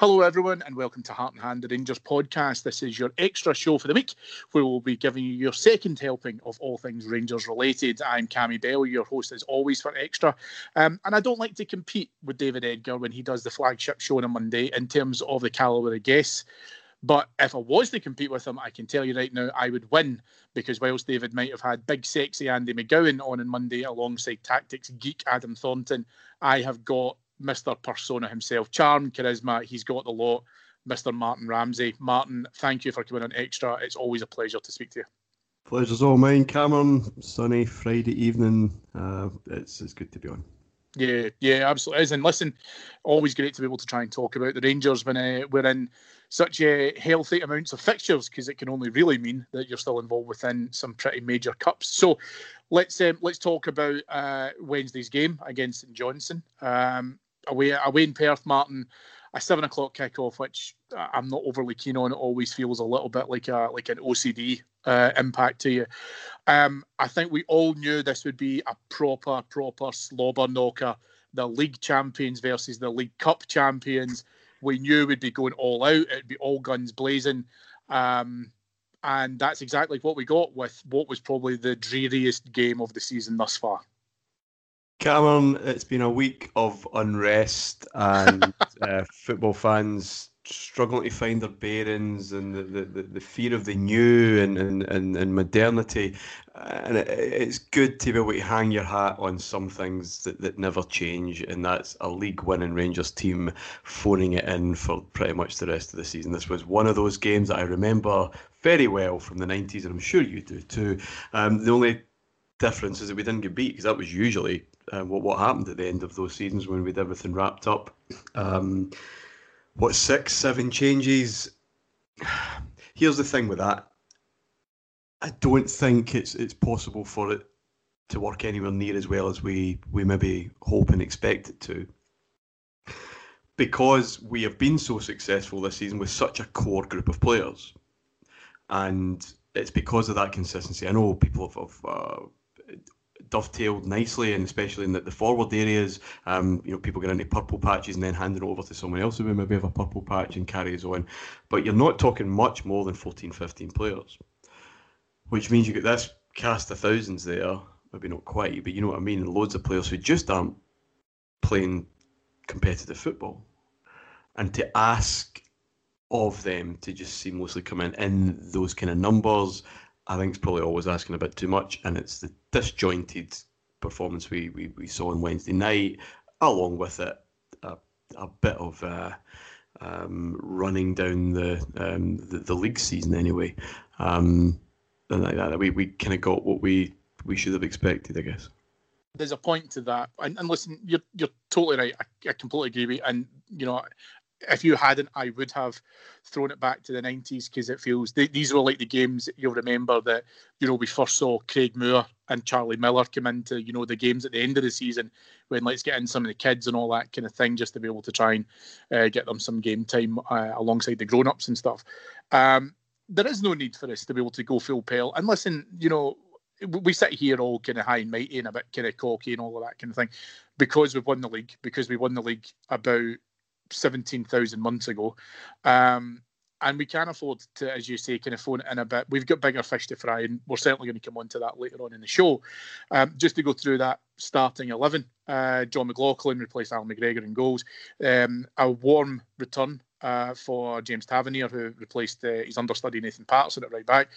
Hello, everyone, and welcome to Heart and Hand, the Rangers podcast. This is your extra show for the week, where we'll be giving you your second helping of all things Rangers related. I'm Cammy Bell, your host as always for Extra. Um, and I don't like to compete with David Edgar when he does the flagship show on a Monday in terms of the calibre of guests. But if I was to compete with him, I can tell you right now I would win because whilst David might have had big, sexy Andy McGowan on on Monday alongside tactics geek Adam Thornton, I have got Mr. Persona himself. Charm, charisma, he's got the lot. Mr. Martin Ramsey. Martin, thank you for coming on Extra. It's always a pleasure to speak to you. Pleasure's all mine, Cameron. Sunny Friday evening. Uh, it's it's good to be on. Yeah, yeah, absolutely is. And listen, always great to be able to try and talk about the Rangers when uh, we're in such uh, healthy amounts of fixtures, because it can only really mean that you're still involved within some pretty major cups. So let's um, let's talk about uh, Wednesday's game against St Johnstone. Um, away away in Perth, Martin, a seven o'clock kickoff, which I'm not overly keen on. It always feels a little bit like a like an OCD uh, impact to you. Um, I think we all knew this would be a proper proper slobber knocker. The league champions versus the League Cup champions. We knew we'd be going all out. It'd be all guns blazing. Um, and that's exactly what we got with what was probably the dreariest game of the season thus far. Cameron, it's been a week of unrest and uh, football fans struggling to find their bearings and the, the, the fear of the new and, and, and, and modernity. And it, it's good to be able to hang your hat on some things that, that never change, and that's a league winning Rangers team phoning it in for pretty much the rest of the season. This was one of those games that I remember very well from the 90s, and I'm sure you do too. Um, the only difference is that we didn't get beat because that was usually uh, what what happened at the end of those seasons when we'd everything wrapped up. Um, what six, seven changes? Here's the thing with that. I don't think it's it's possible for it to work anywhere near as well as we we maybe hope and expect it to. Because we have been so successful this season with such a core group of players, and it's because of that consistency. I know people have, have uh, dovetailed nicely, and especially in the, the forward areas. Um, you know, people get into purple patches and then hand it over to someone else who may maybe have a purple patch and carries on. But you're not talking much more than 14, 15 players, which means you get this cast of thousands there. Maybe not quite, but you know what I mean. Loads of players who just aren't playing competitive football, and to ask of them to just seamlessly come in in those kind of numbers I think it's probably always asking a bit too much, and it's the disjointed performance we, we, we saw on Wednesday night, along with it a, a bit of uh, um, running down the, um, the, the league season anyway, um, and like that. We we kind of got what we we should have expected, I guess. there's a point to that. And, and listen, you're you're totally right. I, I completely agree with you. And you know, if you hadn't, I would have thrown it back to the 90s because it feels they, these were like the games that you'll remember that you know we first saw Craig Moore and Charlie Miller come into you know the games at the end of the season when let's get in some of the kids and all that kind of thing just to be able to try and uh, get them some game time uh, alongside the grown ups and stuff. Um, there is no need for us to be able to go full pale. And listen, you know, we sit here all kind of high and mighty and a bit kind of cocky and all of that kind of thing because we've won the league, because we won the league about 17,000 months ago. Um, and we can afford to, as you say, kind of phone it in a bit. We've got bigger fish to fry, and we're certainly going to come on to that later on in the show. Um, just to go through that starting 11, uh, John McLaughlin replaced Al McGregor in goals. Um, a warm return uh, for James Tavernier, who replaced uh, his understudy Nathan Patterson at right back.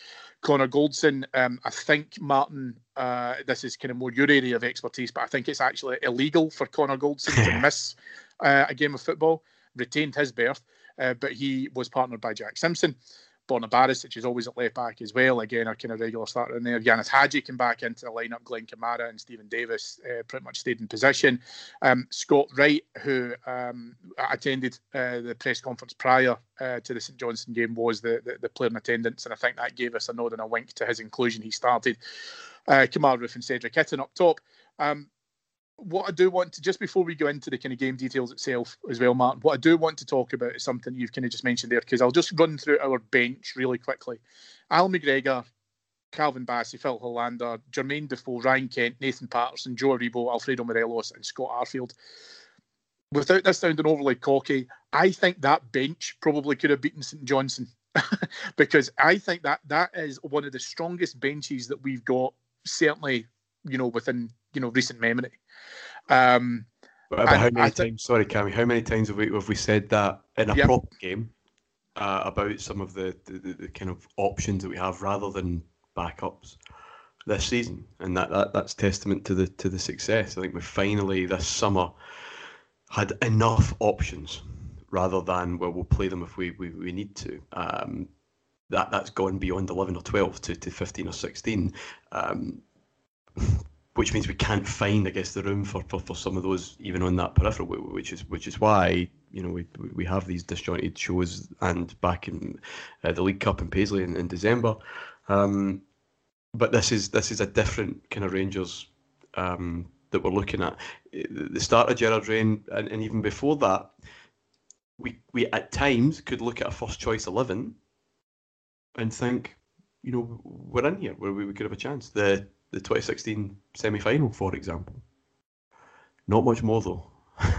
Connor Goldson, um, I think Martin, uh, this is kind of more your area of expertise, but I think it's actually illegal for Connor Goldson to miss uh, a game of football. Retained his berth, uh, but he was partnered by Jack Simpson. Borna Barisic is always at left back as well. Again, a kind of regular starter in there. Ianis Hagi came back into the lineup. Glenn Kamara and Steven Davis uh, pretty much stayed in position. Um, Scott Wright, who um, attended uh, the press conference prior uh, to the St Johnstone game, was the, the, the, player in attendance, and I think that gave us a nod and a wink to his inclusion. He started. Uh, Kemar Roofe and Cedric Itten up top. Um, what I do want to just before we go into the kind of game details itself as well, Martin, what I do want to talk about is something you've kind of just mentioned there because I'll just run through our bench really quickly. Al McGregor, Calvin Bassey, Phil Helander, Jermaine Defoe, Ryan Kent, Nathan Patterson, Joe Aribo, Alfredo Morelos, and Scott Arfield. Without this sounding overly cocky, I think that bench probably could have beaten St Johnstone because I think that that is one of the strongest benches that we've got, certainly, you know, within you know recent memory. Um, but, how many th- times? Sorry, Cammy. How many times have we have we said that in a yep. proper game uh, about some of the, the, the kind of options that we have rather than backups this season, and that, that that's testament to the to the success. I think we finally this summer had enough options rather than well we'll play them if we we, we need to. Um, that that's gone beyond eleven or twelve to, to fifteen or sixteen. Um, which means we can't find, I guess, the room for, for, for some of those even on that peripheral, which is which is why you know we we have these disjointed shows and back in uh, the League Cup in Paisley in, in December. Um, but this is this is a different kind of Rangers um, that we're looking at. The start of Gerrard reign, and, and even before that, we we at times could look at a first choice eleven and think, you know, we're in here where we, we could have a chance. The the 2016 semi final, for example. Not much more, though.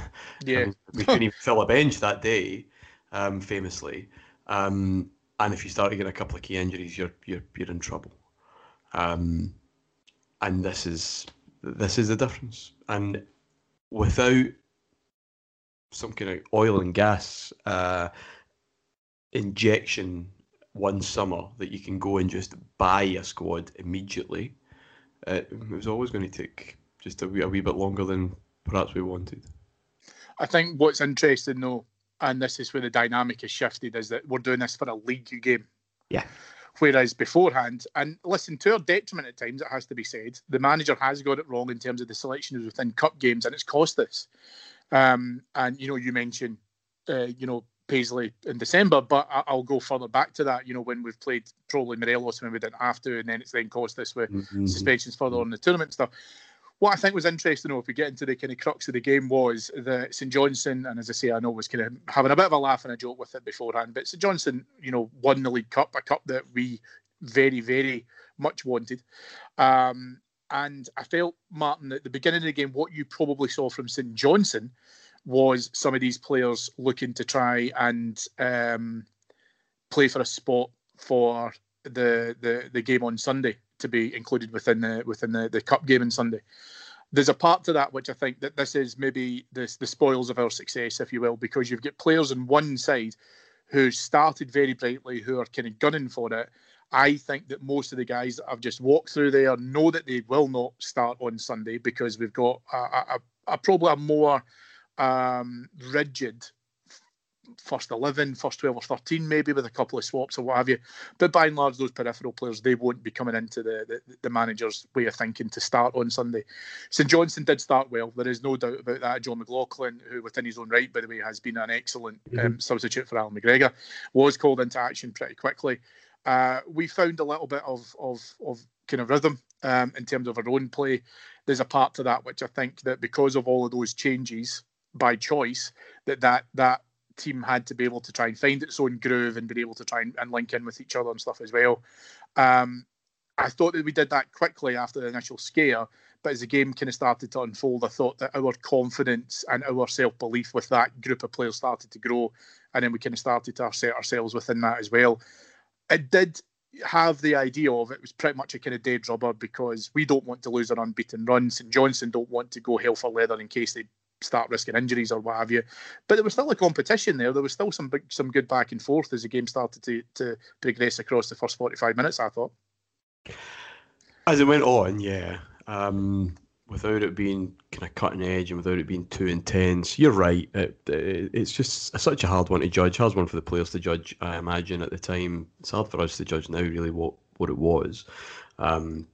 Yeah. I mean, we couldn't even fill a bench that day, um, famously. Um, and if you start to get a couple of key injuries, you're you're you're in trouble. Um, and this is this is the difference. And without some kind of oil and gas uh, injection one summer that you can go and just buy a squad immediately, it, it was always going to take just a wee, a wee bit longer than perhaps we wanted. I think what's interesting though, and this is where the dynamic has shifted, is that we're doing this for a league game. Yeah. Whereas beforehand, and listen, to our detriment at times, it has to be said, the manager has got it wrong in terms of the selections within cup games, and it's cost us. Um, and you know, you mentioned, uh, you know, Paisley in December, but I'll go further back to that. You know, when we've played probably Morelos when we didn't have to, and then it's then caused this with mm-hmm. suspensions further on the tournament stuff. What I think was interesting, though, if we get into the kind of crux of the game, was that St Johnstone, and as I say, I know was kind of having a bit of a laugh and a joke with it beforehand, but St Johnstone, you know, won the League Cup, a cup that we very, very much wanted. Um, and I felt, Martin, at the beginning of the game, what you probably saw from St Johnstone was some of these players looking to try and um, play for a spot for the, the the game on Sunday to be included within the within the, the cup game on Sunday. There's a part to that which I think that this is maybe the, the spoils of our success, if you will, because you've got players on one side who started very brightly, who are kind of gunning for it. I think that most of the guys that have just walked through there know that they will not start on Sunday because we've got a, a, a probably a more um, rigid first 11, first 12 or 13, maybe with a couple of swaps or what have you. But by and large, those peripheral players, they won't be coming into the, the, the manager's way of thinking to start on Sunday. St Johnstone did start well. There is no doubt about that. John McLaughlin, who within his own right, by the way, has been an excellent mm-hmm. um, substitute for Allan McGregor, was called into action pretty quickly. Uh, we found a little bit of, of, of kind of rhythm um, in terms of our own play. There's a part to that which I think that because of all of those changes by choice, that that that team had to be able to try and find its own groove and be able to try and, and link in with each other and stuff as well. Um, I thought that we did that quickly after the initial scare, but as the game kind of started to unfold, I thought that our confidence and our self belief with that group of players started to grow, and then we kind of started to set ourselves within that as well. It did have the idea of it was pretty much a kind of dead rubber because we don't want to lose an unbeaten run. St Johnstone don't want to go hell for leather in case they start risking injuries or what have you. But there was still a competition there. There was still some big, some good back and forth as the game started to to progress across the first forty five minutes. I thought. As it went on, yeah. Um, without it being kind of cutting edge and without it being too intense, you're right. It, it, it's just such a hard one to judge. Hard one for the players to judge. I imagine at the time, it's hard for us to judge now. Really, what what it was. Um,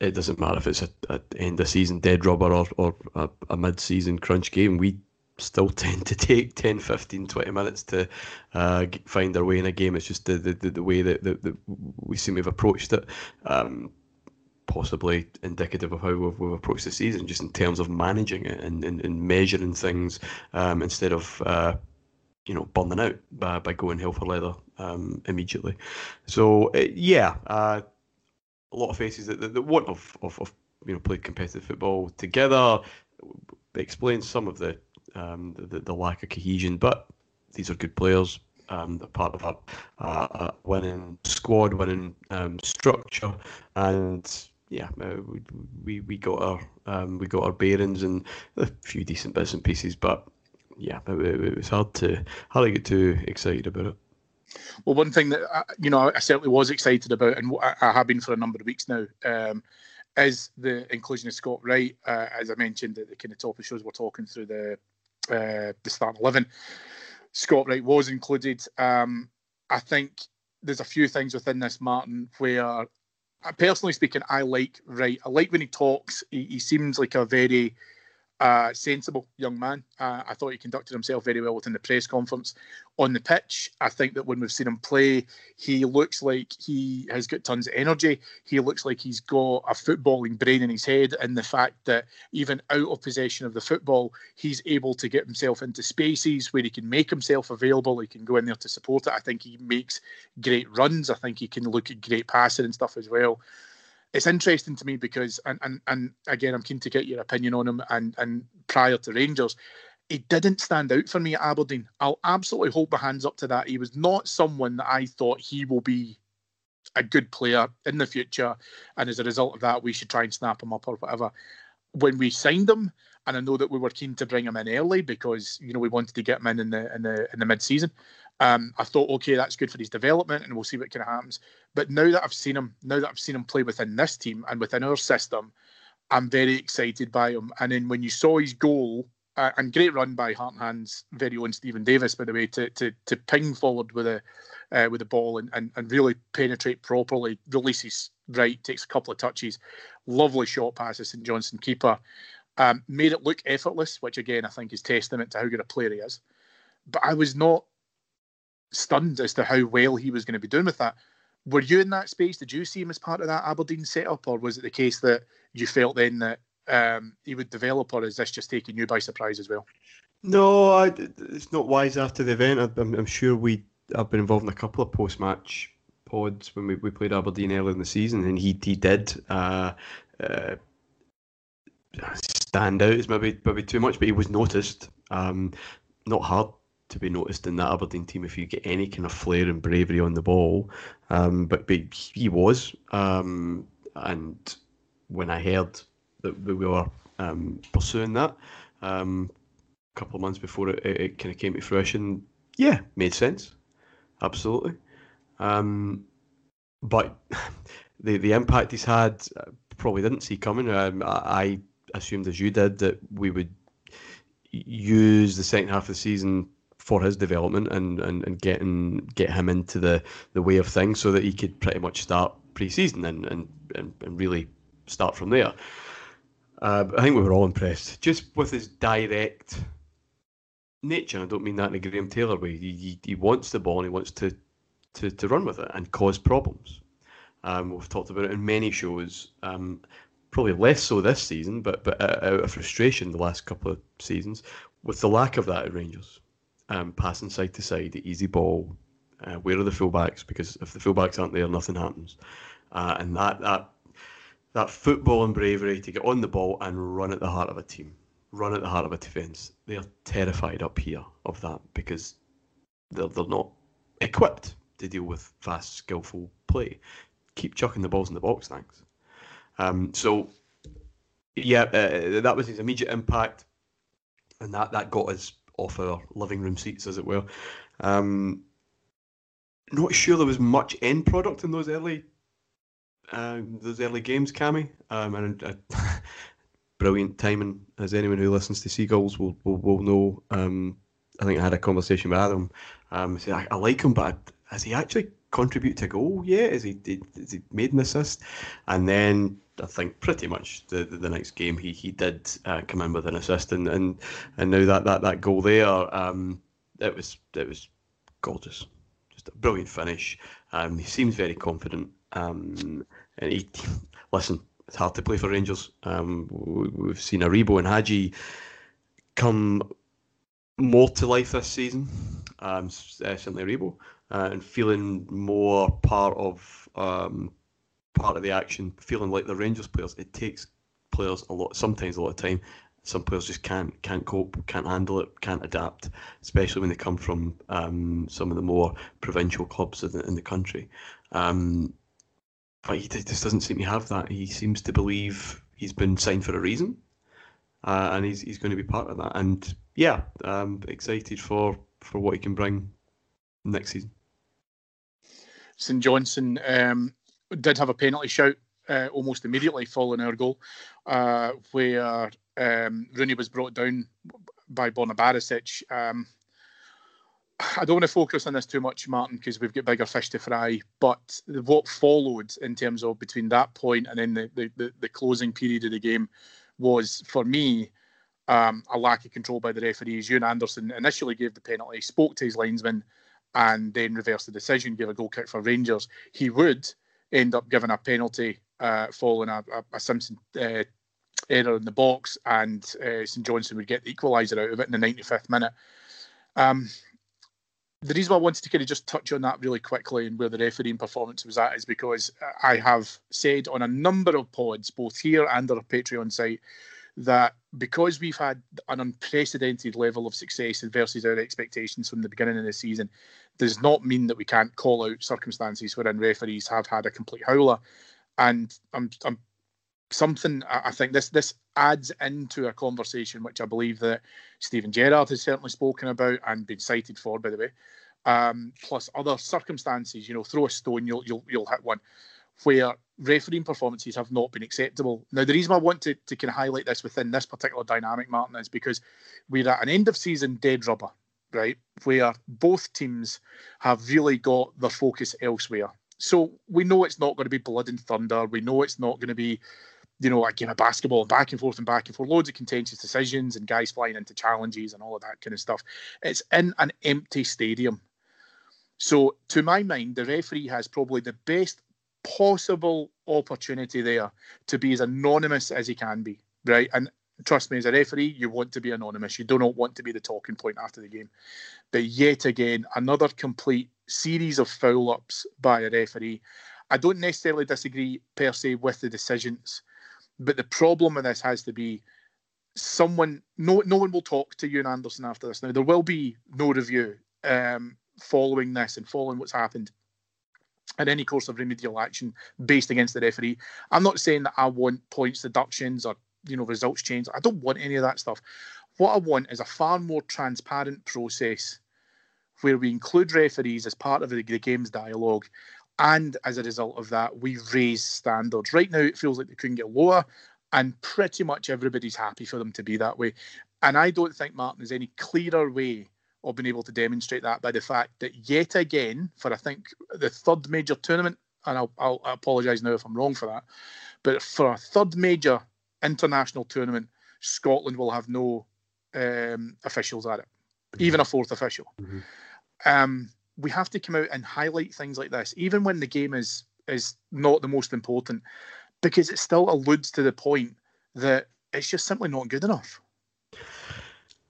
it doesn't matter if it's a, a end of season dead rubber or, or a, a mid season crunch game. We still tend to take 10, 15, 20 minutes to uh, find our way in a game. It's just the, the, the way that, that, that we seem to have approached it. Um, possibly indicative of how we've, we've, approached the season, just in terms of managing it and, and, and measuring things um, instead of. Uh, you know, burning out by, by going hell for leather um, immediately. So uh, yeah, uh, a lot of faces that, that, that won't have, have, have, you know played competitive football together. It explains some of the, um, the, the lack of cohesion, but these are good players. Um, they're part of a, a, a winning squad, winning um, structure, and yeah, uh, we, we we got our um, we got our bearings and a few decent bits and pieces, but yeah, it, was hard to hard to get too excited about it. Well, one thing that I, you know I certainly was excited about, and I have been for a number of weeks now, um, is the inclusion of Scott Wright. Uh, as I mentioned at the kind of top of shows, we're talking through the uh, the start eleven. Scott Wright was included. Um, I think there's a few things within this, Martin, where personally speaking, I like Wright. I like when he talks. He, he seems like a very uh, sensible young man. Uh, I thought he conducted himself very well within the press conference. On the pitch, I think that when we've seen him play, he looks like he has got tons of energy. He looks like he's got a footballing brain in his head, and the fact that even out of possession of the football, he's able to get himself into spaces where he can make himself available. He can go in there to support it. I think he makes great runs. I think he can look at great passing and stuff as well it's interesting to me because and, and and again I'm keen to get your opinion on him and and prior to Rangers he didn't stand out for me at Aberdeen. I'll absolutely hold my hands up to that. He was not someone that I thought he will be a good player in the future, and as a result of that, we should try and snap him up or whatever. When we signed him, and I know that we were keen to bring him in early because you know we wanted to get him in in the in the in the mid season. Um, I thought, okay, that's good for his development, and we'll see what kind of happens. But now that I've seen him, now that I've seen him play within this team and within our system, I'm very excited by him. And then when you saw his goal, uh, and great run by Heart and Hands very own Steven Davis, by the way, to to to ping forward with a uh, with the ball and, and and really penetrate properly, releases Wright, takes a couple of touches, lovely shot pass to St Johnstone keeper, um, made it look effortless, which again I think is testament to how good a player he is. But I was not stunned as to how well he was going to be doing with that. Were you in that space? Did you see him as part of that Aberdeen setup, or was it the case that you felt then that um, he would develop, or is this just taking you by surprise as well? No, I, it's not wise after the event. I'm, I'm sure we have been involved in a couple of post-match pods when we, we played Aberdeen earlier in the season, and he he did uh, uh, stand out. It's maybe maybe too much, but he was noticed. Um, not hard to be noticed in that Aberdeen team if you get any kind of flair and bravery on the ball. Um, but, but he was, um, and when I heard that we were um, pursuing that um, a couple of months before it, it, it kind of came to fruition, yeah, made sense, absolutely. Um, but the the impact he's had, uh, probably didn't see coming. Um, I assumed, as you did, that we would use the second half of the season for his development and, and, and getting get him into the, the way of things so that he could pretty much start pre-season and, and, and, and really start from there. Uh, I think we were all impressed just with his direct nature. I don't mean that in a Graham Taylor way. He, he, he wants the ball and he wants to, to, to run with it and cause problems. Um, we've talked about it in many shows. Um, probably less so this season, but but out of frustration the last couple of seasons with the lack of that at Rangers. Um, passing side to side, the easy ball. Uh, where are the fullbacks? Because if the fullbacks aren't there, nothing happens. Uh, and that that that football and bravery to get on the ball and run at the heart of a team, run at the heart of a defence. They are terrified up here of that because they're, they're not equipped to deal with fast, skillful play. Keep chucking the balls in the box, thanks. Um, so, yeah, uh, that was his immediate impact, and that, that got us off our living room seats, as it were. Um, not sure there was much end product in those early uh, those early games, Cammy. Um, and brilliant timing, as anyone who listens to Seagulls will will, will know. Um, I think I had a conversation with Adam. Um, say I, I like him, but has he actually contributed to goal yet? Is he has he made an assist? And then I think pretty much the, the, the next game he he did uh, come in with an assist, and, and and now that that that goal there, um, it was it was gorgeous, just a brilliant finish. Um, he seems very confident. Um, and he, listen, it's hard to play for Rangers. Um, we've seen Aribo and Hagi come more to life this season. Um, uh, certainly Aribo, uh, and feeling more part of um, part of the action, feeling like the Rangers players. It takes players a lot, sometimes a lot of time. Some players just can't can't cope, can't handle it, can't adapt, especially when they come from um, some of the more provincial clubs in the, in the country. Um, but he just doesn't seem to have that. He seems to believe he's been signed for a reason, uh, and he's he's going to be part of that. And yeah, I'm excited for for what he can bring next season. St Johnstone um, did have a penalty shout uh, almost immediately following our goal, uh, where um, Rooney was brought down by Borna Barisic. Um, I don't want to focus on this too much, Martin, because we've got bigger fish to fry. But what followed in terms of between that point and then the, the, the, closing period of the game was, for me, um, a lack of control by the referees. Euan Anderson initially gave the penalty, spoke to his linesman, and then reverse the decision, give a goal kick for Rangers. He would end up giving a penalty uh, following a, a, a Simpson uh, error in the box, and uh, St Johnstone would get the equaliser out of it in the 95th minute. Um, the reason I wanted to kind of just touch on that really quickly and where the refereeing performance was at is because I have said on a number of pods, both here and on our Patreon site, that because we've had an unprecedented level of success versus our expectations from the beginning of the season, does not mean that we can't call out circumstances wherein referees have had a complete howler. And I'm, I'm something I think this this adds into a conversation which I believe that Steven Gerrard has certainly spoken about and been cited for, by the way. Um, plus other circumstances, you know, throw a stone, you'll you'll you'll hit one, where refereeing performances have not been acceptable. Now, the reason I want to, to kind of highlight this within this particular dynamic, Martin, is because we're at an end of season dead rubber, right? Where both teams have really got their focus elsewhere. So we know it's not going to be blood and thunder. We know it's not going to be you know, a game of basketball back and forth and back and forth, loads of contentious decisions and guys flying into challenges and all of that kind of stuff. It's in an empty stadium. So, to my mind, the referee has probably the best possible opportunity there to be as anonymous as he can be, right? And trust me, as a referee, you want to be anonymous. You do not want to be the talking point after the game. But yet again, another complete series of foul ups by a referee. I don't necessarily disagree per se with the decisions but the problem with this has to be someone. No, no one will talk to Euan Anderson after this. Now there will be no review um, following this and following what's happened in any course of remedial action based against the referee. I'm not saying that I want points deductions or you know results change. I don't want any of that stuff. What I want is a far more transparent process where we include referees as part of the, the game's dialogue and as a result of that, we raise standards. Right now, it feels like they couldn't get lower, and pretty much everybody's happy for them to be that way. And I don't think, Martin, there's any clearer way of been able to demonstrate that by the fact that yet again, for I think the third major tournament, and I'll, I'll apologise now if I'm wrong for that, but for a third major international tournament, Scotland will have no um, officials at it, even a fourth official. Mhm. Um, we have to come out and highlight things like this, even when the game is is not the most important, because it still alludes to the point that it's just simply not good enough.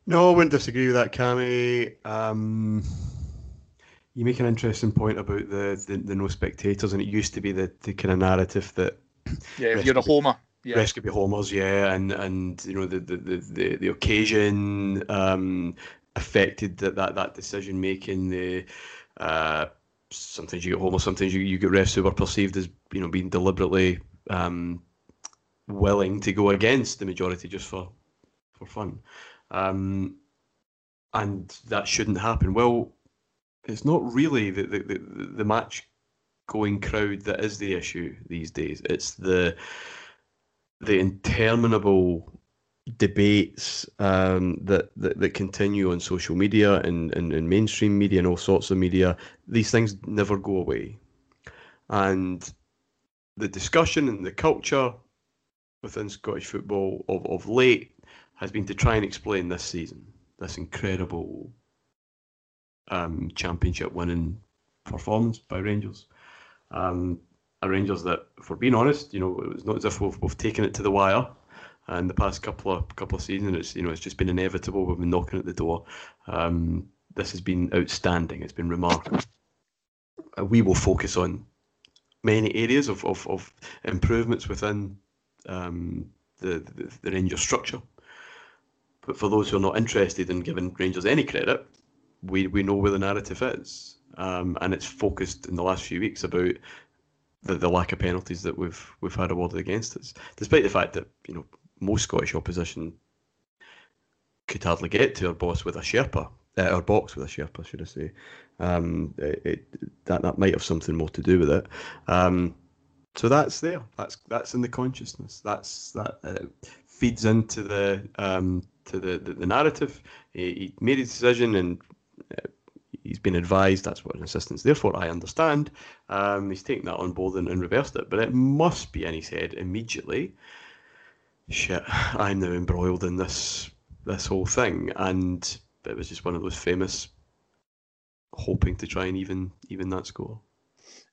No, I wouldn't disagree with that, Cammy. Um, you make an interesting point about the, the, the no spectators, and it used to be the, the kind of narrative that Yeah, if you're a homer, yeah, rest could be homers, yeah, and and you know the the the, the, the occasion um, affected that that, that decision making. The uh, sometimes you get homers, sometimes you, you get refs who are perceived as you know being deliberately um, willing to go against the majority just for for fun, um, and that shouldn't happen. Well, it's not really the the, the, the match going crowd that is the issue these days. It's the the interminable debates um, that, that that continue on social media and, and, and mainstream media and all sorts of media. These things never go away, and the discussion and the culture within Scottish football of, of late has been to try and explain this season, this incredible um, championship winning performance by Rangers. Um, a Rangers that, for being honest, you know, it was not as if we've, we've taken it to the wire. And the past couple of couple of seasons, it's you know, it's just been inevitable. We've been knocking at the door. Um, this has been outstanding. It's been remarkable. Uh, we will focus on many areas of, of, of improvements within um, the, the the Rangers structure. But for those who are not interested in giving Rangers any credit, we, we know where the narrative is. Um, and it's focused in the last few weeks about the, the lack of penalties that we've we've had awarded against us, despite the fact that you know most Scottish opposition could hardly get to our boss with a Sherpa, uh, our box with a Sherpa, should I say? Um, it, it, that that might have something more to do with it. Um, so that's there. That's that's in the consciousness. That's that uh, feeds into the um, to the, the, the narrative. He, he made his decision and uh, he's been advised that's what an assistant's there for. I understand. Um, he's taken that on board and, and reversed it. But it must be, and he said immediately, shit, I'm now embroiled in this this whole thing. And it was just one of those famous hoping to try and even even that score.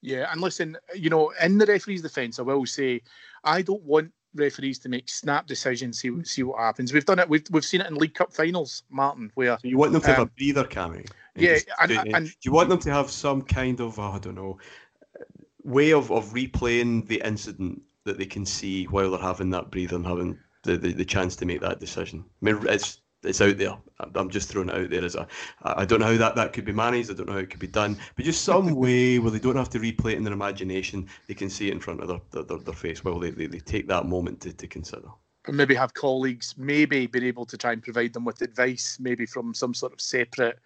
Yeah, and listen, you know, in the referee's defence, I will say, I don't want referees to make snap decisions. See see what happens. We've done it. We've we've seen it in League Cup finals, Martin, where So you want them to have Um, a breather, Cammy? yeah, just and- do- and- do you want them to have some kind of I don't know way of, of replaying the incident that they can see while they're having that breather and having the, the, the chance to make that decision? I mean, it's it's out there. I'm- just throwing it out there as a. I don't know how that, that could be managed. I don't know how it could be done, but just some way where they don't have to replay it in their imagination. They can see it in front of their their, their, face while they, they, they take that moment to, to consider. And maybe have colleagues, maybe be able to try and provide them with advice, maybe from some sort of separate.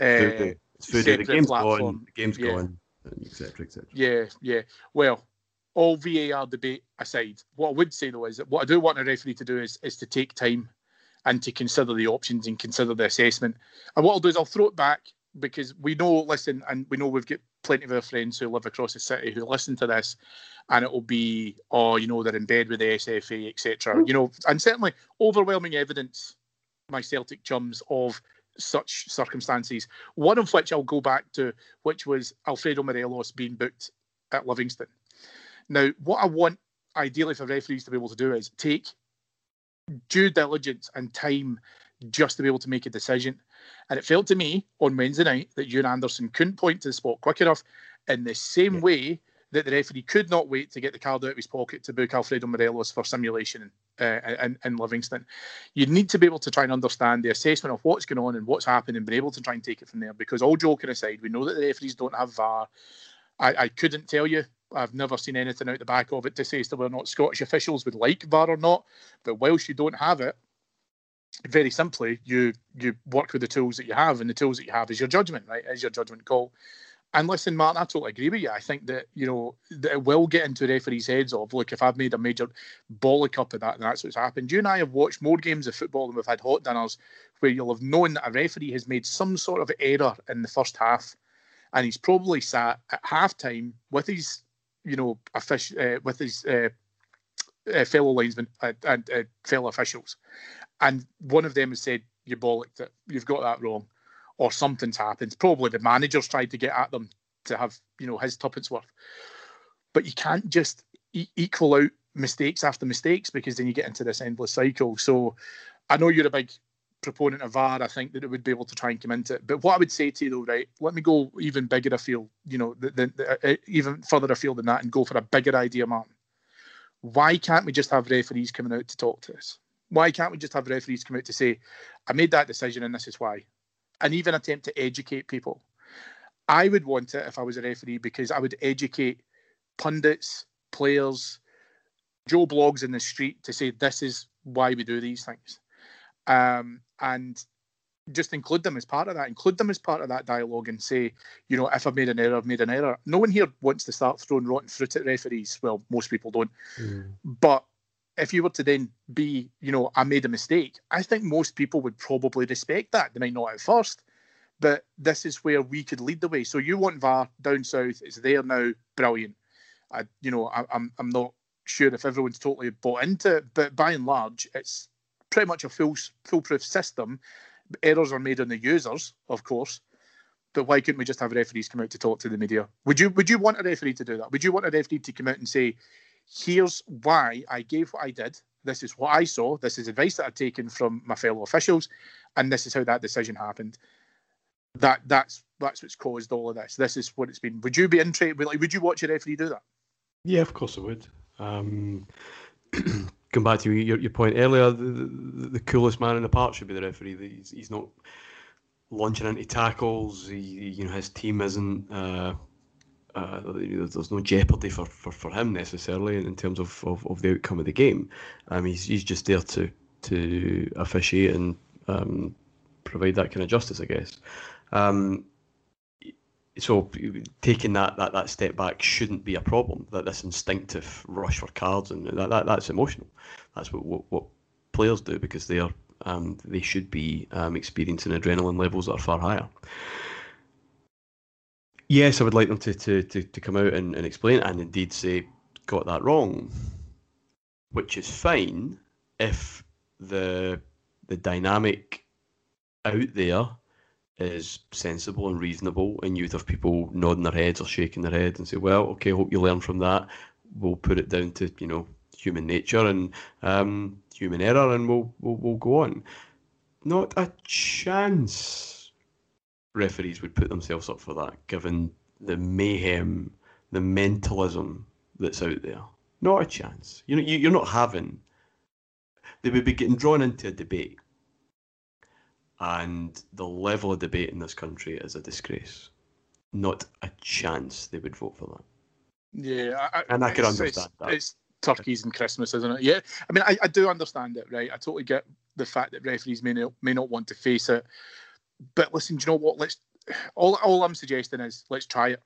Uh, Food, it's food, the separate game's platform. gone. The game's Yeah. gone, etc. etc. Yeah, yeah. Well, all VAR debate aside, what I would say though is that what I do want a referee to do is is to take time and to consider the options and consider the assessment. And what I'll do is I'll throw it back because we know, listen, and we know we've got plenty of our friends who live across the city who listen to this, and it will be, oh, you know, they're in bed with the SFA, etc. You know, and certainly overwhelming evidence, my Celtic chums, of such circumstances. One of which I'll go back to, which was Alfredo Morelos being booked at Livingston. Now, what I want ideally for referees to be able to do is take due diligence and time just to be able to make a decision. And it felt to me on Wednesday night that Euan Anderson couldn't point to the spot quick enough in the same Yeah. way that the referee could not wait to get the card out of his pocket to book Alfredo Morelos for simulation uh, in, in Livingston. You need to be able to try and understand the assessment of what's going on and what's happening and be able to try and take it from there. Because all joking aside, we know that the referees don't have VAR. I, I couldn't tell you. I've never seen anything out the back of it to say as to whether or not Scottish officials would like VAR or not. But whilst you don't have it, very simply, you you work with the tools that you have, and the tools that you have is your judgment, right? Is your judgment call. And listen, Martin, I totally agree with you. I think that you know that it will get into referees' heads of look, if I've made a major bollock up of that, and that's what's happened. You and I have watched more games of football than we've had hot dinners, where you'll have known that a referee has made some sort of error in the first half, and he's probably sat at half time with his, you know, offic- uh, with his uh, uh, fellow linesmen and uh, fellow officials, and one of them has said, "You bollocked it. You've got that wrong." or something's happened. Probably the manager's tried to get at them to have, you know, his tuppence worth. But you can't just e- equal out mistakes after mistakes because then you get into this endless cycle. So I know you're a big proponent of VAR. I think that it would be able to try and come into it. But what I would say to you, though, right, let me go even bigger afield, you know, the, the, the, uh, even further afield than that and go for a bigger idea, Martin. Why can't we just have referees coming out to talk to us? Why can't we just have referees come out to say, I made that decision and this is why? and even attempt to educate people. I would want it if I was a referee because I would educate pundits, players, Joe Bloggs in the street to say this is why we do these things, um, and just include them as part of that. Include them as part of that dialogue and say, you know, if I've made an error, I've made an error. No one here wants to start throwing rotten fruit at referees. Well, most people don't, mm. but if you were to then be, you know, I made a mistake, I think most people would probably respect that. They might not at first, but this is where we could lead the way. So you want VAR down south? It's there now. Brilliant. I, you know, I, I'm I'm not sure if everyone's totally bought into it, but by and large, it's pretty much a foolproof system. Errors are made on the users, of course, but why couldn't we just have referees come out to talk to the media? Would you Would you want a referee to do that? Would you want a referee to come out and say, here's why I gave what I did. This is what I saw. This is advice that I've taken from my fellow officials, and this is how that decision happened. That that's that's what's caused all of this. This is what it's been. Would you be interested? Like, would you watch a referee do that? Yeah, of course I would. Um, come back to your, your point earlier. The, the, the, coolest man in the park should be the referee. He's, he's not launching into tackles. He, you know, his team isn't. Uh, uh, there's no jeopardy for, for, for him necessarily in, terms of, of, of, the outcome of the game. Um, he's, he's just there to to officiate and um, provide that kind of justice, I guess. Um, so taking that, that that step back shouldn't be a problem. That this instinctive rush for cards and that, that that's emotional. That's what, what, what players do because they are um, they should be um, experiencing adrenaline levels that are far higher yes, I would like them to, to, to, to come out and, and explain and indeed say, got that wrong, which is fine if the the dynamic out there is sensible and reasonable, and you'd have people nodding their heads or shaking their head and say, "Well, okay, hope you learn from that. We'll put it down to you know human nature and um, human error, and we'll, we'll we'll go on." Not a chance referees would put themselves up for that, given the mayhem, the mentalism that's out there. Not a chance. You know, you, you, are not having. They would be getting drawn into a debate, and the level of debate in this country is a disgrace. Not a chance they would vote for that. Yeah, I, and I can understand it's, that. It's turkeys and Christmas, isn't it? Yeah, I mean, I, I do understand it, right? I totally get the fact that referees may not, may not want to face it but listen, do you know what? Let's all all I'm suggesting is let's try it.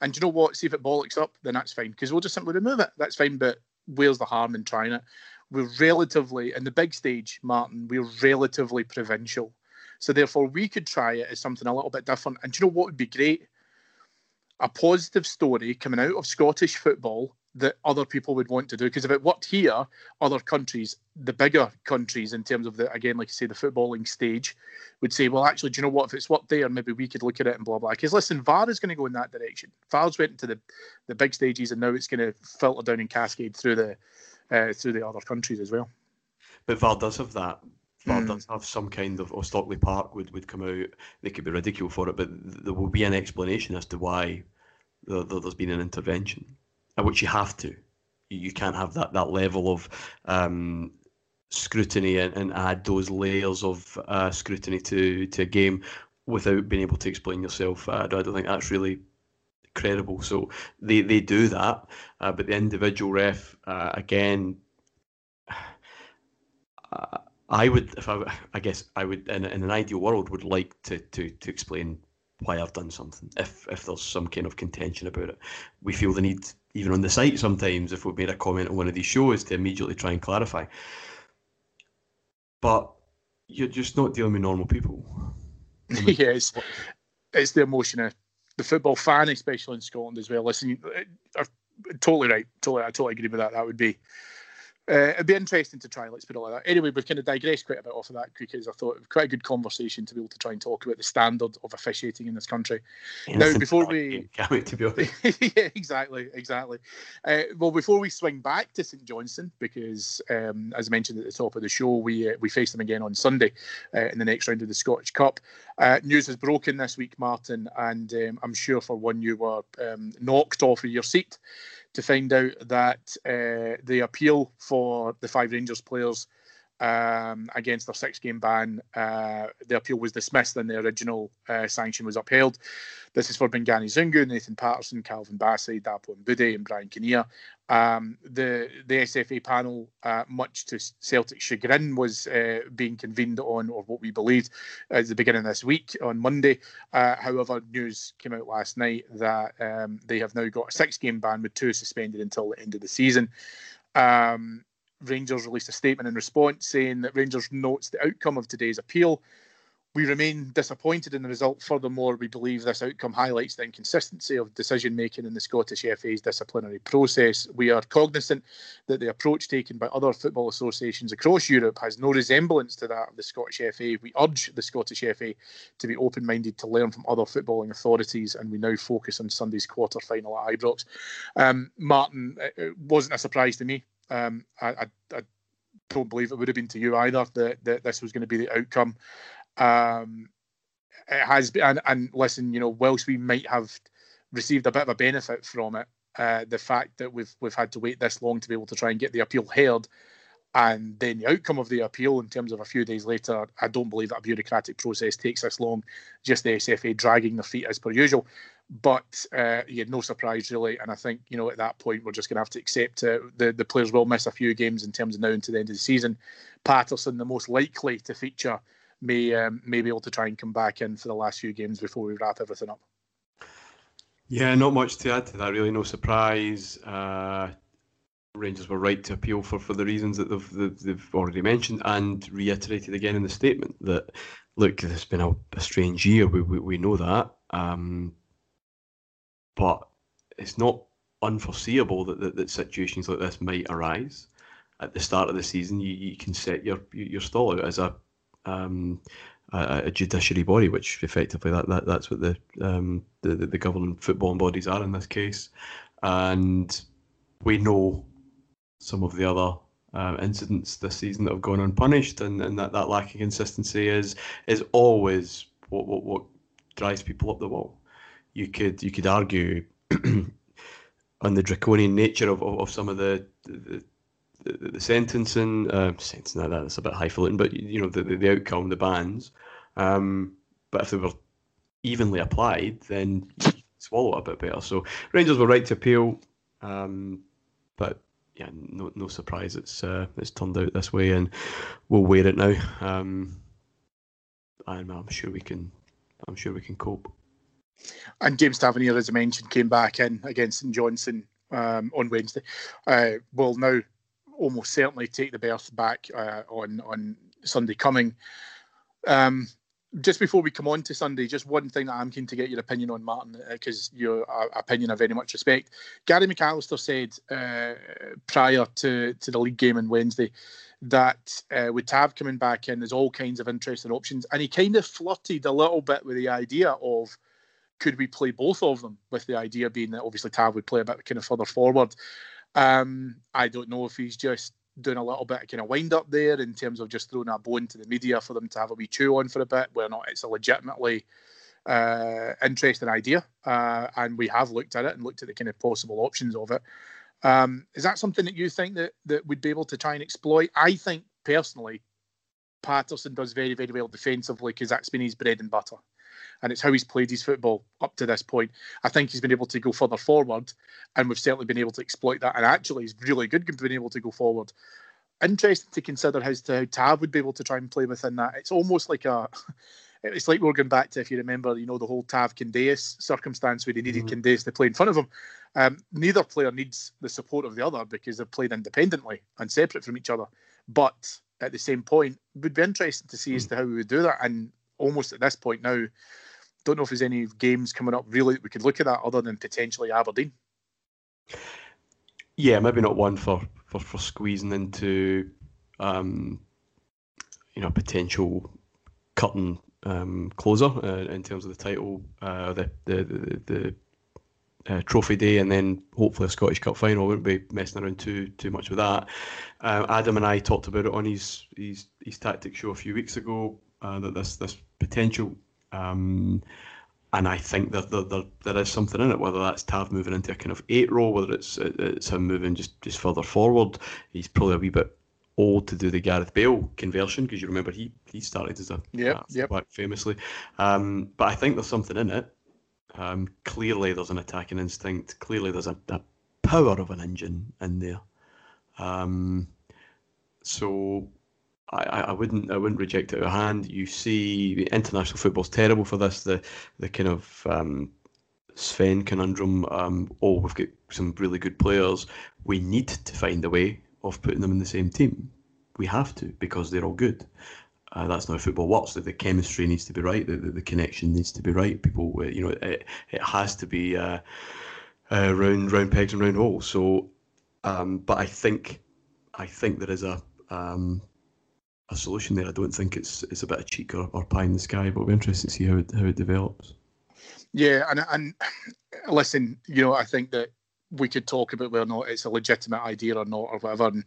And do you know what? See if it bollocks up, then that's fine because we'll just simply remove it. That's fine. But where's the harm in trying it? We're relatively in the big stage, Martin. We're relatively provincial, so therefore we could try it as something a little bit different. And do you know what would be great? A positive story coming out of Scottish football that other people would want to do. Because if it worked here, other countries, the bigger countries, in terms of the again, like I say, the footballing stage, would say, well, actually, do you know what? If it's worked there, maybe we could look at it and blah blah. Because listen, VAR is going to go in that direction. VAR's went into the the big stages, and now it's going to filter down and cascade through the uh, through the other countries as well. But VAR does have that. VAR mm. does have some kind of, or Stockley Park would, would come out. They could be ridiculed for it, but there will be an explanation as to why there, has been an intervention at which you have to. You can't have that, that level of um, scrutiny and, and, add those layers of uh, scrutiny to, to a game without being able to explain yourself. I don't, I don't think that's really credible. So they, they do that, uh, but the individual ref, uh, again, I would, if I, I guess I would, in, in an ideal world, would like to, to, to explain why I've done something. If if there's some kind of contention about it, we feel the need, even on the site sometimes, if we've made a comment on one of these shows, to immediately try and clarify. But you're just not dealing with normal people. yes, it's the emotion of the football fan, especially in Scotland as well. Listen, you're totally right. Totally, I totally agree with that. That would be uh, it'd be interesting to try, let's put it like that. Anyway, we've kind of digressed quite a bit off of that because I thought it was quite a good conversation to be able to try and talk about the standard of officiating in this country. now, before we. Can't wait to be honest. yeah, exactly, exactly. Uh, well, before we swing back to St Johnstone, because um, as I mentioned at the top of the show, we uh, we face them again on Sunday uh, in the next round of the Scottish Cup. Uh, news has broken this week, Martin, and um, I'm sure for one you were um, knocked off of your seat to find out that uh, the appeal for the five Rangers players um, against their six game ban, uh, the appeal was dismissed and the original uh, sanction was upheld. This is for Bongani Zungu, Nathan Patterson, Calvin Bassey, Dapo Mebude, and Brian Kinnear. Um, the the SFA panel, uh, much to Celtic's chagrin, was uh, being convened on, or what we believed, at the beginning of this week on Monday. Uh, however, news came out last night that um, they have now got a six game ban with two suspended until the end of the season. Um, Rangers released a statement in response saying that Rangers notes the outcome of today's appeal. We remain disappointed in the result. Furthermore, we believe this outcome highlights the inconsistency of decision making in the Scottish FA's disciplinary process. We are cognizant that the approach taken by other football associations across Europe has no resemblance to that of the Scottish FA. We urge the Scottish FA to be open minded to learn from other footballing authorities, and we now focus on Sunday's quarter final at Ibrox. Um, Martin, it wasn't a surprise to me um, I, I, I, don't believe it would have been to you either that, that this was going to be the outcome. Um, it has been, and, and, listen, you know, whilst we might have received a bit of a benefit from it, uh, the fact that we've we've had to wait this long to be able to try and get the appeal heard, and then the outcome of the appeal in terms of a few days later, I don't believe that a bureaucratic process takes this long. Just the SFA dragging their feet as per usual. But uh, yeah, no surprise really. And I think you know at that point we're just going to have to accept uh, the the players will miss a few games in terms of now into the end of the season. Patterson, the most likely to feature, may um, may be able to try and come back in for the last few games before we wrap everything up. Yeah, not much to add to that. Really, no surprise. Uh, Rangers were right to appeal for, for the reasons that they've, they've already mentioned and reiterated again in the statement that look, it's been a, a strange year. We, we, we know that. Um, but it's not unforeseeable that, that, that, situations like this might arise at the start of the season. You, you can set your your stall out as a um, a, a, judiciary body, which effectively that, that that's what the, um, the the governing football bodies are in this case, and we know some of the other uh, incidents this season that have gone unpunished, and, and that, that lack of consistency is is always what, what what drives people up the wall you could you could argue on the draconian nature of, of, of some of the the, the, the sentencing, uh, sentencing that's a bit highfalutin, but you know the, the, the outcome, the bans. Um, but if they were evenly applied, then swallow it a bit better. So Rangers were right to appeal, um, but yeah, no no surprise it's uh, it's turned out this way, and we'll wear it now. Um, I'm, I'm sure we can I'm sure we can cope. And James Tavernier, as I mentioned, came back in against St Johnstone um, on Wednesday. Uh, will now almost certainly take the berth back uh, on on Sunday coming. Um, just before we come on to Sunday, just one thing that I'm keen to get your opinion on, Martin, because uh, your uh, opinion I very much respect. Gary McAllister said uh, prior to, to the league game on Wednesday that uh, with Tav coming back in, there's all kinds of interesting options, and he kind of flirted a little bit with the idea of could we play both of them? With the idea being that obviously Tav would play a bit kind of further forward. Um, I don't know if he's just doing a little bit of kind of wind up there in terms of just throwing a bone to the media for them to have a wee chew on for a bit, where not it's a legitimately uh, interesting idea. Uh, and we have looked at it and looked at the kind of possible options of it. Um, is that something that you think that that we'd be able to try and exploit? I think personally, Patterson does very very well defensively because that's been his bread and butter and it's how he's played his football up to this point. I think he's been able to go further forward, and we've certainly been able to exploit that. And actually, he's really good being able to go forward. Interesting to consider how Tav would be able to try and play within that. It's almost like a it's like we're going back to if you remember, you know, the whole Tav Candeias circumstance where they needed mm-hmm. Candeias to play in front of him. Um, neither player needs the support of the other because they've played independently and separate from each other. But at the same point, it would be interesting to see as to how we would do that. And almost at this point now, don't know if there's any games coming up really that we could look at that other than potentially Aberdeen. Yeah, maybe not one for for, for squeezing into um, you know potential cutting um, closer uh, in terms of the title, uh, the the the, the uh, trophy day, and then hopefully a Scottish Cup final. I wouldn't be messing around too too much with that. Uh, Adam and I talked about it on his his his tactic show a few weeks ago. Uh, that this this potential. Um, and I think that there, there, there is something in it, whether that's Tav moving into a kind of eight role, whether it's it's him moving just, just further forward. He's probably a wee bit old to do the Gareth Bale conversion because you remember he he started as a yeah yep. quite famously. Um, but I think there's something in it. Um, clearly, there's an attacking instinct. Clearly, there's a, a power of an engine in there. Um, so I, I wouldn't I wouldn't reject it out hand. You see, international football's terrible for this. The the kind of um, Sven conundrum. Um, oh, we've got some really good players. We need to find a way of putting them in the same team. We have to because they're all good. Uh, that's not football works. The, the chemistry needs to be right. The, the, the, connection needs to be right. People, uh, you know, it, it has to be uh, uh, round round pegs and round holes. So, um, but I think I think there is a um, a solution there. I don't think it's it's a bit of cheek or, or pie in the sky, but we're interested to see how it, how it develops. Yeah, and and listen, you know, I think that we could talk about whether or not it's a legitimate idea or not or whatever, and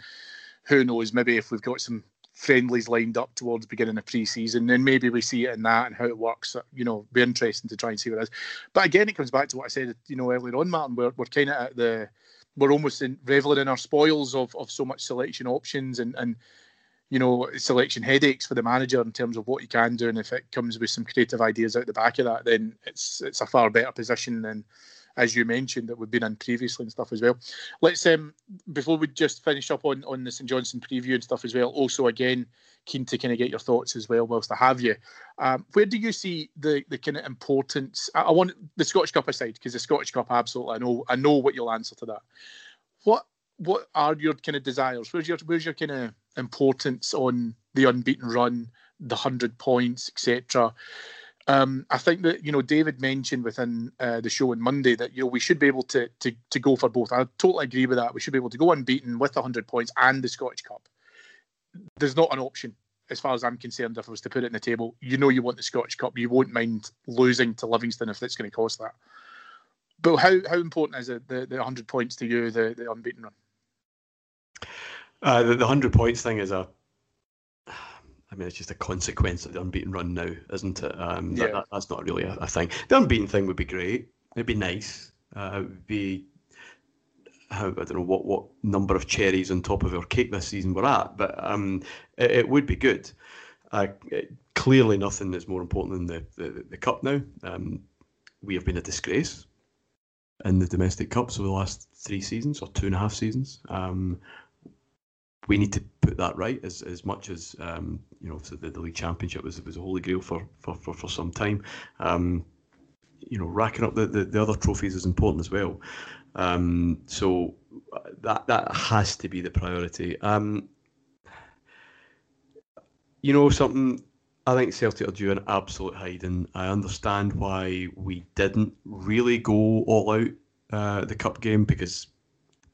who knows, maybe if we've got some friendlies lined up towards the beginning of pre-season, then maybe we see it in that and how it works. Uh, you know, be interesting to try and see what it is. But again, it comes back to what I said, you know, earlier on, Martin. We're we're kind of at the we're almost in, reveling in our spoils of, of so much selection options and and you know, selection headaches for the manager in terms of what he can do, and if it comes with some creative ideas out the back of that, then it's it's a far better position than, as you mentioned, that we've been in previously and stuff as well. Let's um before we just finish up on on the St Johnstone preview and stuff as well. Also, again, keen to kind of get your thoughts as well whilst I have you. Um, where do you see the the kind of importance? I, I want the Scottish Cup aside because the Scottish Cup, absolutely, I know I know what you'll answer to that. What what are your kind of desires? Where's your where's your kind of importance on the unbeaten run, the hundred points, etc. Um, I think that you know David mentioned within uh, the show on Monday that you know we should be able to to to go for both. I totally agree with that. We should be able to go unbeaten with hundred points and the Scottish Cup. There's not an option as far as I'm concerned. If I was to put it in the table, you know you want the Scottish Cup. You won't mind losing to Livingston if it's going to cost that. But how how important is it the the hundred points to you the the unbeaten run? Uh, the, the hundred points thing is a, I mean, it's just a consequence of the unbeaten run now, isn't it? Um, yeah. That, that's not really a, a, thing. The unbeaten thing would be great. It'd be nice. Uh, it would be how I don't know what what number of cherries on top of our cake this season we're at, but um, it, it would be good. Uh, it, clearly, nothing is more important than the the, the cup now. Um, we have been a disgrace in the domestic cups over the last three seasons or two and a half seasons. Um, we need to put that right as, as much as um, you know so the, the league championship was was a holy grail for for, for, for some time. Um, you know, racking up the, the, the, other trophies is important as well. Um, so that that has to be the priority. Um, you know something. I think Celtic are due an absolute hiding. I understand why we didn't really go all out uh, the cup game because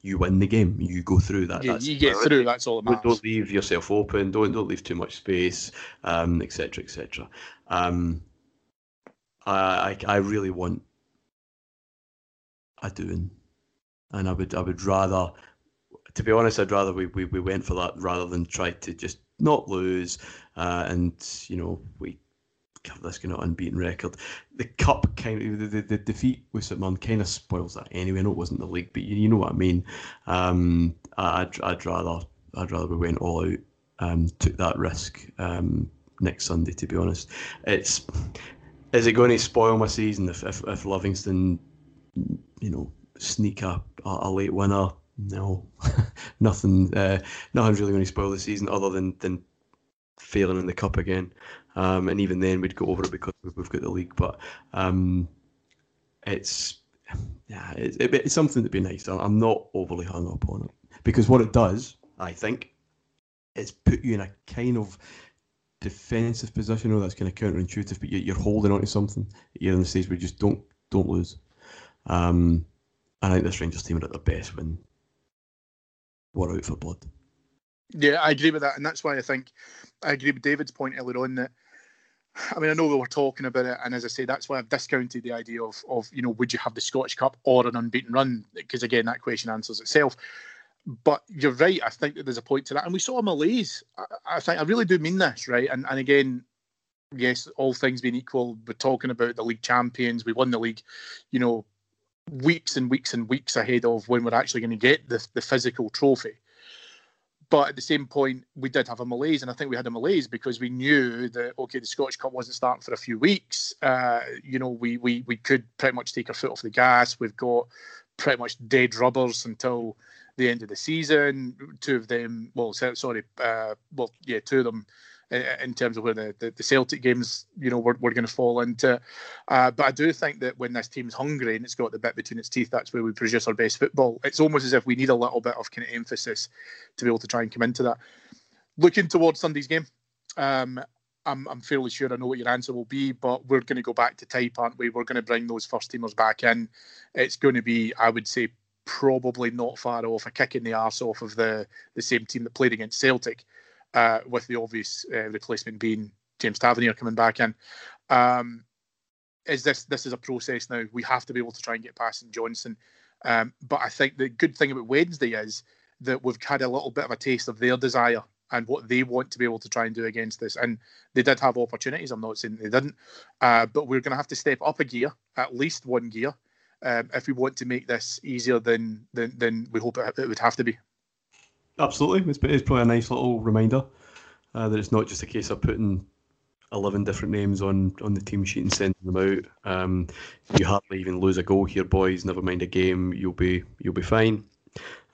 you win the game. You go through that. You, you get through. That's all that matters. Don't leave yourself open. Don't don't leave too much space, etc. Um, etc. Um, I, I I really want a doing, and I would I would rather, to be honest, I'd rather we, we, we went for that rather than try to just not lose, uh, and you know we This kind of unbeaten record. The cup kind of the, the, the defeat with St Mirren kind of spoils that anyway. I know it wasn't the league, but you, you know what I mean. Um, I'd, I'd rather I'd rather we went all out, um, took that risk um, next Sunday. To be honest, it's is it going to spoil my season if if, if Livingston, you know, sneak a, a late winner? No, nothing. Uh, nothing's really going to spoil the season other than than failing in the cup again. Um, and even then, we'd go over it because we've got the league. But um, it's yeah, it's, it's something to be nice. I'm not overly hung up on it because what it does, I think, is put you in a kind of defensive position. Know that's kind of counterintuitive, but you're holding on to something. You're in the stage where you just don't don't lose. Um, I think this Rangers team are at their best when we're out for blood. Yeah, I agree with that, and that's why I think I agree with David's point earlier on that. I mean, I know we were talking about it, and as I say, that's why I've discounted the idea of, of you know, would you have the Scottish Cup or an unbeaten run? Because again, that question answers itself. But you're right. I think that there's a point to that, and we saw a malaise. I, I think I really do mean this, right? And and again, yes, all things being equal, we're talking about the league champions. We won the league, you know, weeks and weeks and weeks ahead of when we're actually going to get the the physical trophy. But at the same point, we did have a malaise, and I think we had a malaise because we knew that okay, the Scottish Cup wasn't starting for a few weeks. Uh, you know, we we we could pretty much take our foot off the gas. We've got pretty much dead rubbers until the end of the season. Two of them, well, sorry, uh, well, yeah, two of them in terms of where the, the, Celtic games, you know, we're, we're going to fall into. Uh, but I do think that when this team's hungry and it's got the bit between its teeth, that's where we produce our best football. It's almost as if we need a little bit of kind of emphasis to be able to try and come into that. Looking towards Sunday's game, um, I'm, I'm fairly sure I know what your answer will be, but we're going to go back to type, aren't we? We're going to bring those first teamers back in. It's going to be, I would say, probably not far off a kick in the arse off of the the same team that played against Celtic uh, with the obvious uh, replacement being James Tavernier coming back in. Um, is this this is a process now? We have to be able to try and get past St Johnstone. Um, but I think the good thing about Wednesday is that we've had a little bit of a taste of their desire and what they want to be able to try and do against this. And they did have opportunities. I'm not saying they didn't, uh, but we're going to have to step up a gear, at least one gear, um, if we want to make this easier than than, than we hope it, it would have to be. Absolutely, it's, it's probably a nice little reminder uh, that it's not just a case of putting eleven different names on on the team sheet and sending them out. Um, you hardly even lose a goal here, boys. Never mind a game. You'll be you'll be fine.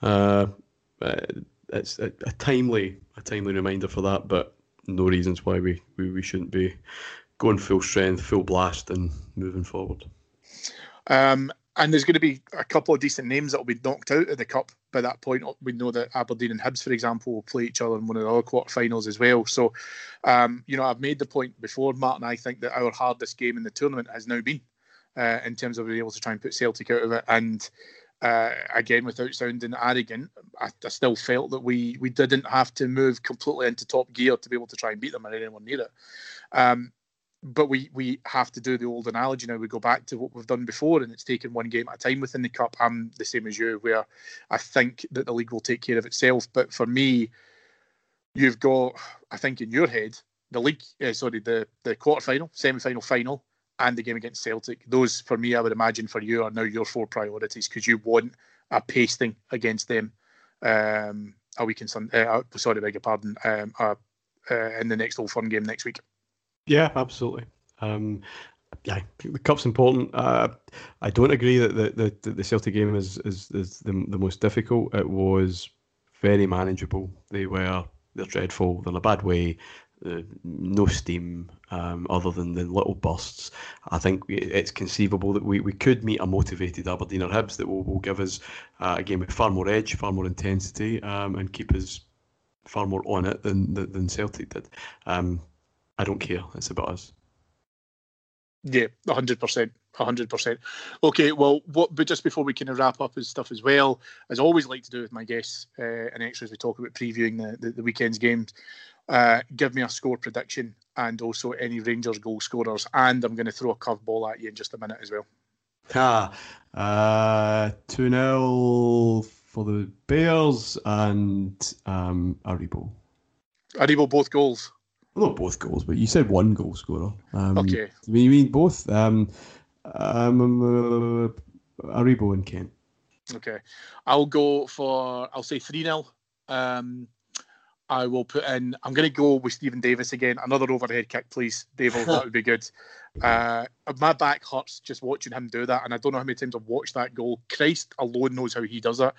Uh, uh, it's a, a, timely a timely reminder for that, but no reasons why we, we, we shouldn't be going full strength, full blast, and moving forward. Um, and there's going to be a couple of decent names that will be knocked out of the cup by that point. We know that Aberdeen and Hibs, for example, will play each other in one of the other quarterfinals as well. So, um, you know, I've made the point before, Martin. I think that our hardest game in the tournament has now been uh, in terms of being able to try and put Celtic out of it. And uh, again, without sounding arrogant, I, I, still felt that we we didn't have to move completely into top gear to be able to try and beat them or anyone near it. Um, but we we have to do the old analogy now. We go back to what we've done before, and it's taken one game at a time within the cup. I'm the same as you, where I think that the league will take care of itself. But for me, you've got, I think, in your head, the league, uh, sorry, the the quarter final, semi final, final, and the game against Celtic. Those, for me, I would imagine for you are now your four priorities because you want a pasting against them um, a week in Sunday. Uh, sorry, beg your pardon. Um, uh, uh, in the next Old Firm game next week. Yeah, absolutely. Um, yeah, the cup's important. Uh, I don't agree that the, the, the Celtic game is, is, is the, the most difficult. It was very manageable. They were they're dreadful. They're in a bad way. Uh, no steam um, other than the little bursts. I think it's conceivable that we, we could meet a motivated Aberdeen or Hibs that will, will give us uh, a game with far more edge, far more intensity, um, and keep us far more on it than than Celtic did. Um, I don't care. It's about us. Yeah, hundred percent, hundred percent. Okay, well, what? But just before we kind of wrap up and stuff as well, as I always like to do with my guests uh, and extras, we talk about previewing the, the, the weekend's games. Uh, give me a score prediction and also any Rangers goal scorers, and I'm going to throw a curveball at you in just a minute as well. Ah, uh, two 0 for the Bears and um, Aribo. Aribo both goals. Well, not both goals, but you said one goal scorer. Um, okay. You mean both? Um, um, uh, Aribo and Kent. Okay. I'll go for, I'll say 3 0. Um, I will put in, I'm going to go with Steven Davis again. Another overhead kick, please, David. that would be good. Uh, my back hurts just watching him do that. And I don't know how many times I've watched that goal. Christ alone knows how he does it.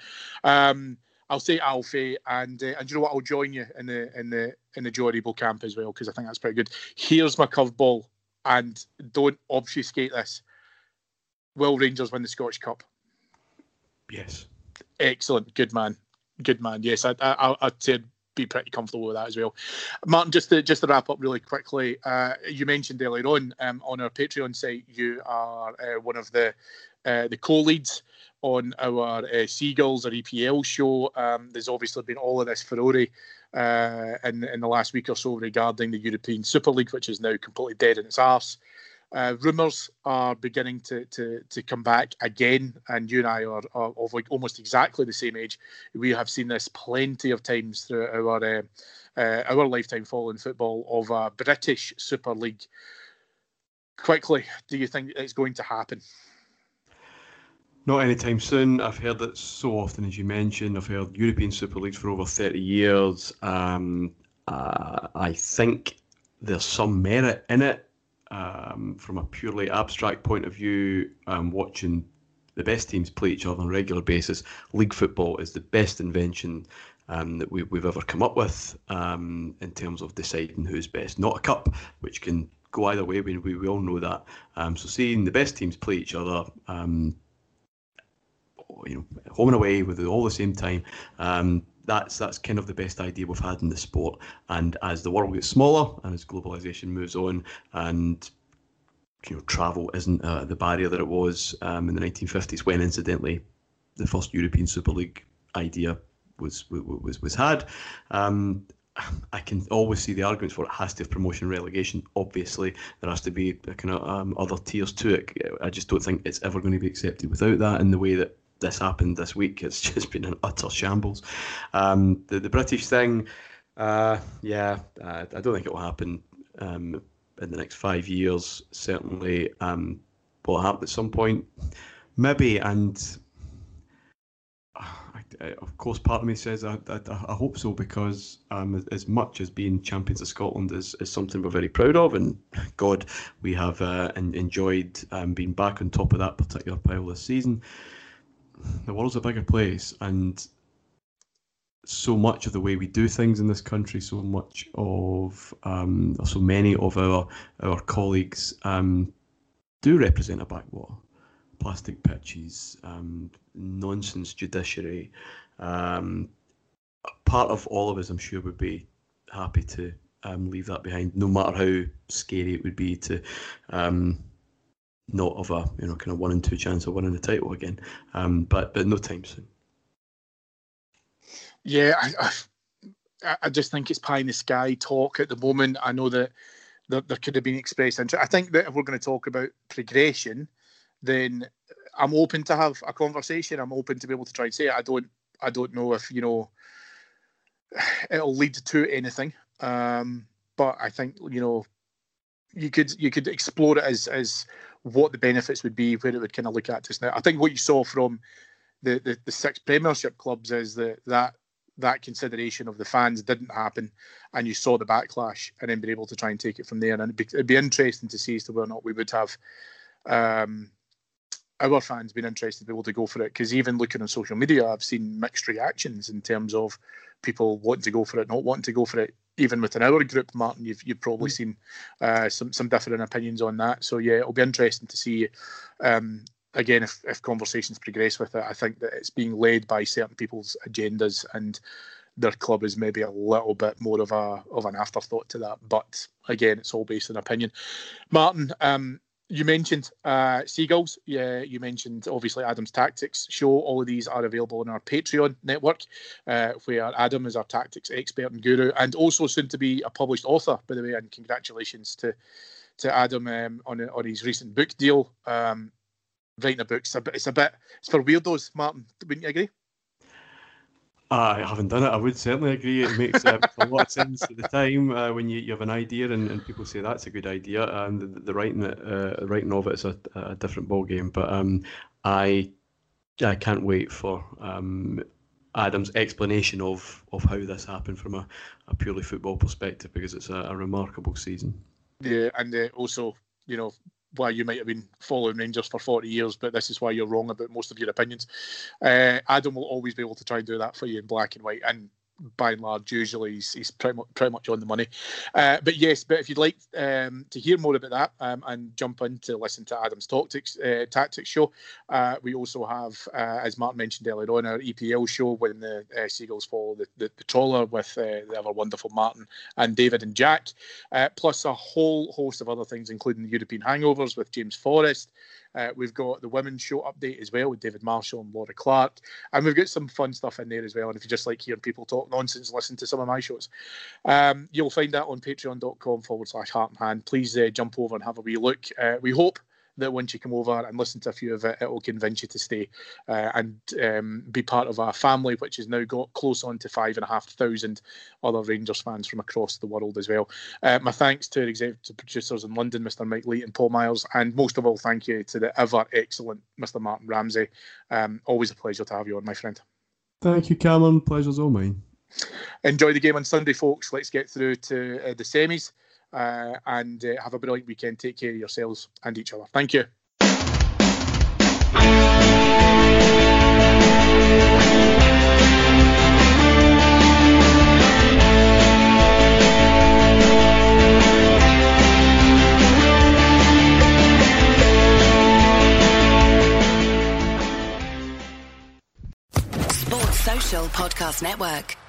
Um, I'll say Alfie, and uh, and you know what? I'll join you in the in the in the Joe Aribo camp as well because I think that's pretty good. Here's my curveball, and don't obfuscate this. Will Rangers win the Scottish Cup? Yes. Excellent, good man, good man. Yes, I, I I'd say be pretty comfortable with that as well. Martin, just to just to wrap up really quickly, uh, you mentioned earlier on um, on our Patreon site you are uh, one of the uh, the co-leads on our uh, Seagulls or EPL show. Um, there's obviously been all of this furore uh, in in the last week or so regarding the European Super League, which is now completely dead in its arse. Uh, rumours are beginning to, to to come back again, and you and I are, are, of like almost exactly the same age. We have seen this plenty of times through our uh, uh, our lifetime following football of a British Super League. Quickly, do you think it's going to happen? Not anytime soon. I've heard it so often, as you mentioned. I've heard European Super Leagues for over 30 years. Um, uh, I think there's some merit in it um, from a purely abstract point of view. Um, watching the best teams play each other on a regular basis, league football is the best invention um, that we, have ever come up with um, in terms of deciding who's best. Not a cup, which can go either way. We, we, we all know that. Um, so seeing the best teams play each other um, you know, home and away with all the same time. Um, that's that's kind of the best idea we've had in the sport. And as the world gets smaller and as globalization moves on, and you know, travel isn't uh, the barrier that it was um, in the 1950s, when incidentally the first European Super League idea was was was had. Um, I can always see the arguments for it. has to have promotion relegation. Obviously, there has to be kind of um, other tiers to it. I just don't think it's ever going to be accepted without that in the way that this happened this week. It's just been an utter shambles. Um, the, the British thing, uh, yeah, uh, I don't think it will happen um, in the next five years. Certainly, um, will happen at some point, maybe. And uh, I, of course, part of me says I, I, I hope so because um, as much as being champions of Scotland is, is something we're very proud of, and God, we have uh, enjoyed um, being back on top of that particular pile this season the world's a bigger place, and so much of the way we do things in this country, so much of um, so many of our our colleagues um, do represent a backwater. Plastic pitches, um, nonsense judiciary. Um, part of all of us, I'm sure, would be happy to um, leave that behind, no matter how scary it would be to um, not of a you know kind of one and two chance of winning the title again. Um, but but no time soon. Yeah, I, I, I just think it's pie in the sky talk at the moment. I know that there, there could have been expressed interest. I think that if we're going to talk about progression, then I'm open to have a conversation. I'm open to be able to try and say it. I don't I don't know if you know it'll lead to anything. Um, but I think you know you could you could explore it as as what the benefits would be, where it would kind of look at just now. I think what you saw from the, the, the six Premiership clubs is that that that consideration of the fans didn't happen, and you saw the backlash, and then be able to try and take it from there. And it'd be, it'd be interesting to see as to whether or not we would have um, our fans have been interested to be able to go for it. Because even looking on social media, I've seen mixed reactions in terms of people wanting to go for it, not wanting to go for it even within our group, Martin, you've you've probably mm. seen uh, some some different opinions on that. So yeah, it'll be interesting to see. Um, again, if, if conversations progress with it, I think that it's being led by certain people's agendas, and their club is maybe a little bit more of a of an afterthought to that. But again, it's all based on opinion. Martin, um, you mentioned uh, Seagulls. Yeah, you mentioned obviously Adam's Tactics show. All of these are available on our Patreon network, uh, where Adam is our tactics expert and guru, and also soon to be a published author, by the way. And congratulations to to Adam um, on on his recent book deal. Um, writing a book, it's a bit, it's a bit, it's for weirdos, Martin. Wouldn't you agree? I haven't done it. I would certainly agree. It makes a lot of sense at the time uh, when you, you have an idea and, and people say that's a good idea. And the, the writing it, uh, writing of it is a, a different ball game. But um, I I can't wait for um, Adam's explanation of, of how this happened from a, a purely football perspective because it's a, a remarkable season. Yeah, and uh, also you know why you might have been following Rangers for 40 years, but this is why you're wrong about most of your opinions. Uh, Adam will always be able to try and do that for you in black and white. And by and large, usually he's, he's pretty, much, pretty much on the money. Uh, but yes, but if you'd like um, to hear more about that um, and jump in to listen to Adam's Tactics, uh, Tactics show, uh, we also have, uh, as Martin mentioned earlier on, our EPL show when the uh, Seagulls follow the, the, the trawler with uh, the ever wonderful Martin and David and Jack, plus a whole host of other things, including the European Hangovers with James Forrest. Uh, we've got the women's show update as well with David Marshall and Laura Clark. And we've got some fun stuff in there as well. And if you just like hearing people talk nonsense, listen to some of my shows. Um, you'll find that on patreon.com forward slash heart and hand. Please uh, jump over and have a wee look. Uh, we hope that once you come over and listen to a few of it, it will convince you to stay uh, and um, be part of our family, which has now got close on to five and a half thousand other Rangers fans from across the world as well. Uh, my thanks to our executive producers in London, Mr. Mike Lee and Paul Miles, and most of all, thank you to the ever excellent Mr. Martin Ramsey. Um, always a pleasure to have you on, my friend. Thank you, Cameron. Pleasure's all mine. Enjoy the game on Sunday, folks. Let's get through to uh, the semis uh, and uh, have a brilliant weekend. Take care of yourselves and each other. Thank you. Sports Social Podcast Network.